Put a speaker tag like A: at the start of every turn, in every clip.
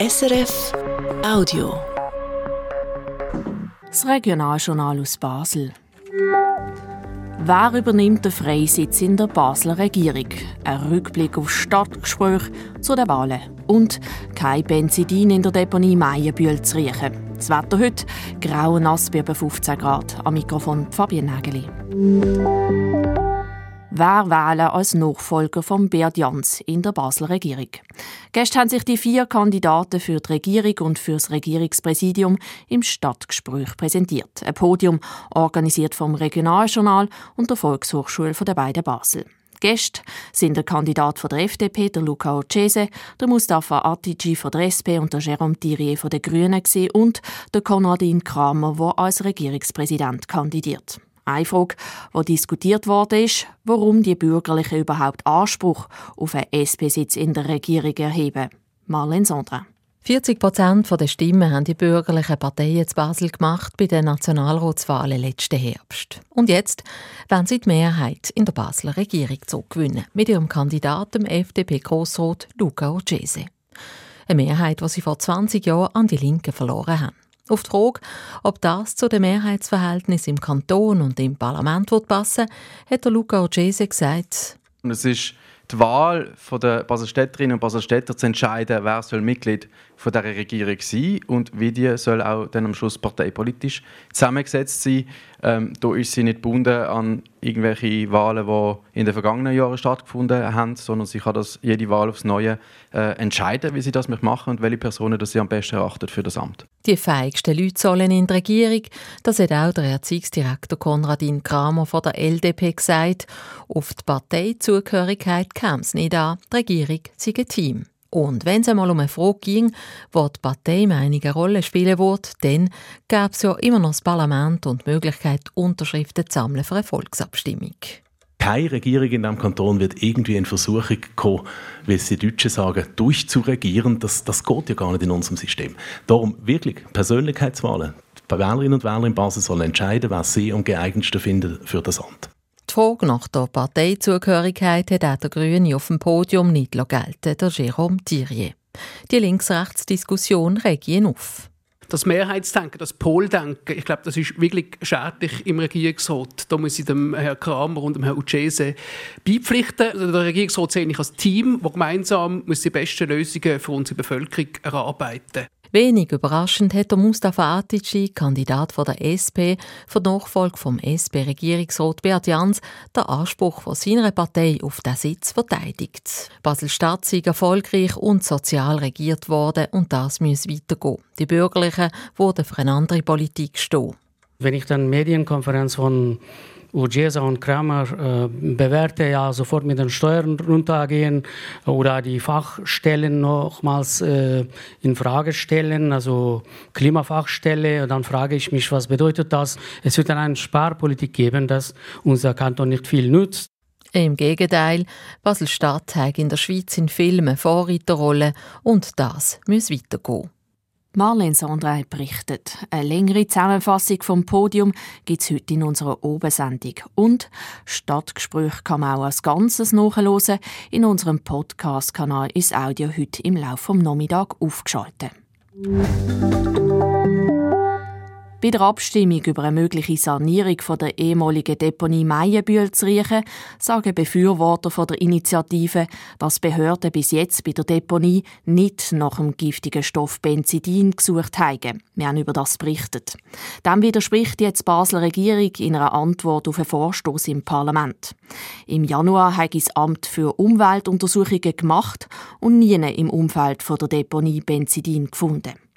A: SRF Audio.
B: Das Regionaljournal aus Basel. Wer übernimmt den Freisitz in der Basler Regierung? Ein Rückblick auf Stadtgespräche zu den Wahlen. Und kein Benzidin in der Deponie Meienbühl zu riechen. Das Wetter heute grau und nass bei etwa 15 Grad. Am Mikrofon Fabienne Nägeli. Wer wählen als Nachfolger von Beat Jans in der Basler Regierung? Gestern haben sich die vier Kandidaten für die Regierung und für das Regierungspräsidium im Stadtgespräch präsentiert. Ein Podium organisiert vom Regionaljournal und der Volkshochschule der beiden Basel. Gäste sind der Kandidat von der FDP, der Luca Ocese, der Mustafa Atici von der SP und der Jérôme Thierry von den Grünen und der Konradin Kramer, der als Regierungspräsident kandidiert. Eine Frage, die diskutiert wurde, ist, warum die Bürgerlichen überhaupt Anspruch auf einen SP-Sitz in der Regierung erheben. Marlene Sondra.
C: 40 Prozent der Stimmen haben die bürgerlichen Parteien zu Basel gemacht bei den Nationalratswahlen letzten Herbst. Und jetzt wollen sie die Mehrheit in der Basler Regierung zurückgewinnen, mit ihrem Kandidaten FDP-Grossrat Luca Ocese. Eine Mehrheit, die sie vor 20 Jahren an die Linken verloren haben. Auf die Frage, ob das zu den Mehrheitsverhältnissen im Kanton und im Parlament passen, hat Luca Ocese gesagt.
D: Es ist die Wahl der Baselstädterinnen und Baselstädter zu entscheiden, wer soll Mitglied von der Regierung sein und wie die soll auch dann am Schluss parteipolitisch zusammengesetzt sein. Ähm, da ist sie nicht gebunden an irgendwelche Wahlen, die in den vergangenen Jahren stattgefunden haben, sondern sie kann das jede Wahl aufs Neue äh, entscheiden, wie sie das machen und welche Personen das sie am besten erachtet für das Amt.
C: Die feigsten Leute sollen in die Regierung. Das hat auch der Erziehungsdirektor Konradin Kramer von der LDP gesagt. Auf die Parteizugehörigkeit kam es nicht an. Die Regierung sei ein Team. Und wenn es einmal um eine Frage ging, wo die Parteimeinung eine Rolle spielen wird, dann gäbe es ja immer noch das Parlament und die Möglichkeit, Unterschriften zu sammeln für eine Volksabstimmung.
E: Keine Regierung in diesem Kanton wird irgendwie in Versuchung kommen, wie es die Deutschen sagen, durchzuregieren. Das, das geht ja gar nicht in unserem System. Darum wirklich Persönlichkeitswahlen. Die Wählerinnen und Wähler in Basel sollen entscheiden, wer sie am geeignetsten finden für das Amt.
C: Die Frage nach der Parteizugehörigkeit hat auch der Grüne auf dem Podium nicht gelten, der Jérôme Thierry. Die Links-Rechts-Diskussion ihn auf.
F: Das Mehrheitsdenken, das Poldenken, ich glaube, das ist wirklich schädlich im Regierungsrat. Da muss ich dem Herrn Kramer und dem Herrn Uchese beipflichten. Also der Regierungsrat sehe ich als Team, das gemeinsam muss die besten Lösungen für unsere Bevölkerung erarbeiten muss.
C: Wenig überraschend hat Mustafa Atici, Kandidat von der SP, für die Nachfolge vom SP-Regierungsrat Beat Jans, den Anspruch von seiner Partei auf den Sitz verteidigt. Basel-Stadt sei erfolgreich und sozial regiert worden und das muss weitergehen. Die Bürgerlichen wurden für eine andere Politik stehen.
G: Wenn ich dann Medienkonferenz von Ugesa und Kramer äh, bewährte, ja sofort mit den Steuern runtergehen oder die Fachstellen nochmals äh, in Frage stellen, also Klimafachstelle. Dann frage ich mich, was bedeutet das? Es wird dann eine Sparpolitik geben, dass unser Kanton nicht viel nützt.
C: Im Gegenteil, Basel-Stadt hat in der Schweiz in Filmen Vorreiterrolle und das muss weitergehen.
B: Marlene Sandrei berichtet. Eine längere Zusammenfassung vom Podium gibt es heute in unserer Obensendung. Und Stadtgespräch kann man auch als Ganzes nachhören. In unserem Podcast-Kanal ist Audio heute im Laufe des Nachmittags aufgeschaltet. Bei der Abstimmung über eine mögliche Sanierung von der ehemaligen Deponie Meienbühl zu riechen, sagen Befürworter von der Initiative, dass Behörden bis jetzt bei der Deponie nicht nach dem giftigen Stoff Benzidin gesucht haben. Wir haben über das berichtet. Dem widerspricht jetzt die Basler Regierung in einer Antwort auf einen Vorstoß im Parlament. Im Januar hat das Amt für Umweltuntersuchungen gemacht und nie im Umfeld der Deponie Benzidin gefunden.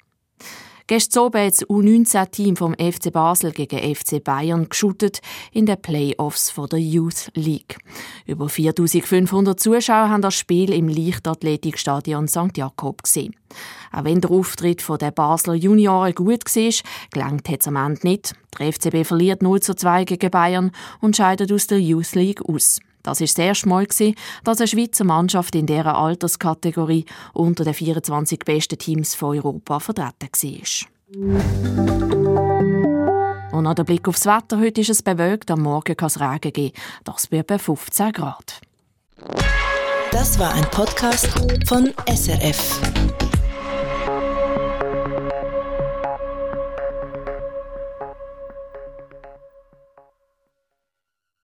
B: Gestern Abend hat das U19-Team vom FC Basel gegen FC Bayern geschootet in den Playoffs der Youth League. Über 4500 Zuschauer haben das Spiel im Leichtathletikstadion St. Jakob gesehen. Auch wenn der Auftritt der Basler Junioren gut war, gelangt es am Ende nicht. Der FCB verliert 0 zu 2 gegen Bayern und scheidet aus der Youth League aus. Das ist das erste Mal, dass eine Schweizer Mannschaft in dieser Alterskategorie unter den 24 besten Teams von Europa vertreten war. Und noch der Blick aufs Wetter. Heute ist es bewölkt, am Morgen kann es Regen geben. Das wird bei 15 Grad.
A: Das war ein Podcast von SRF.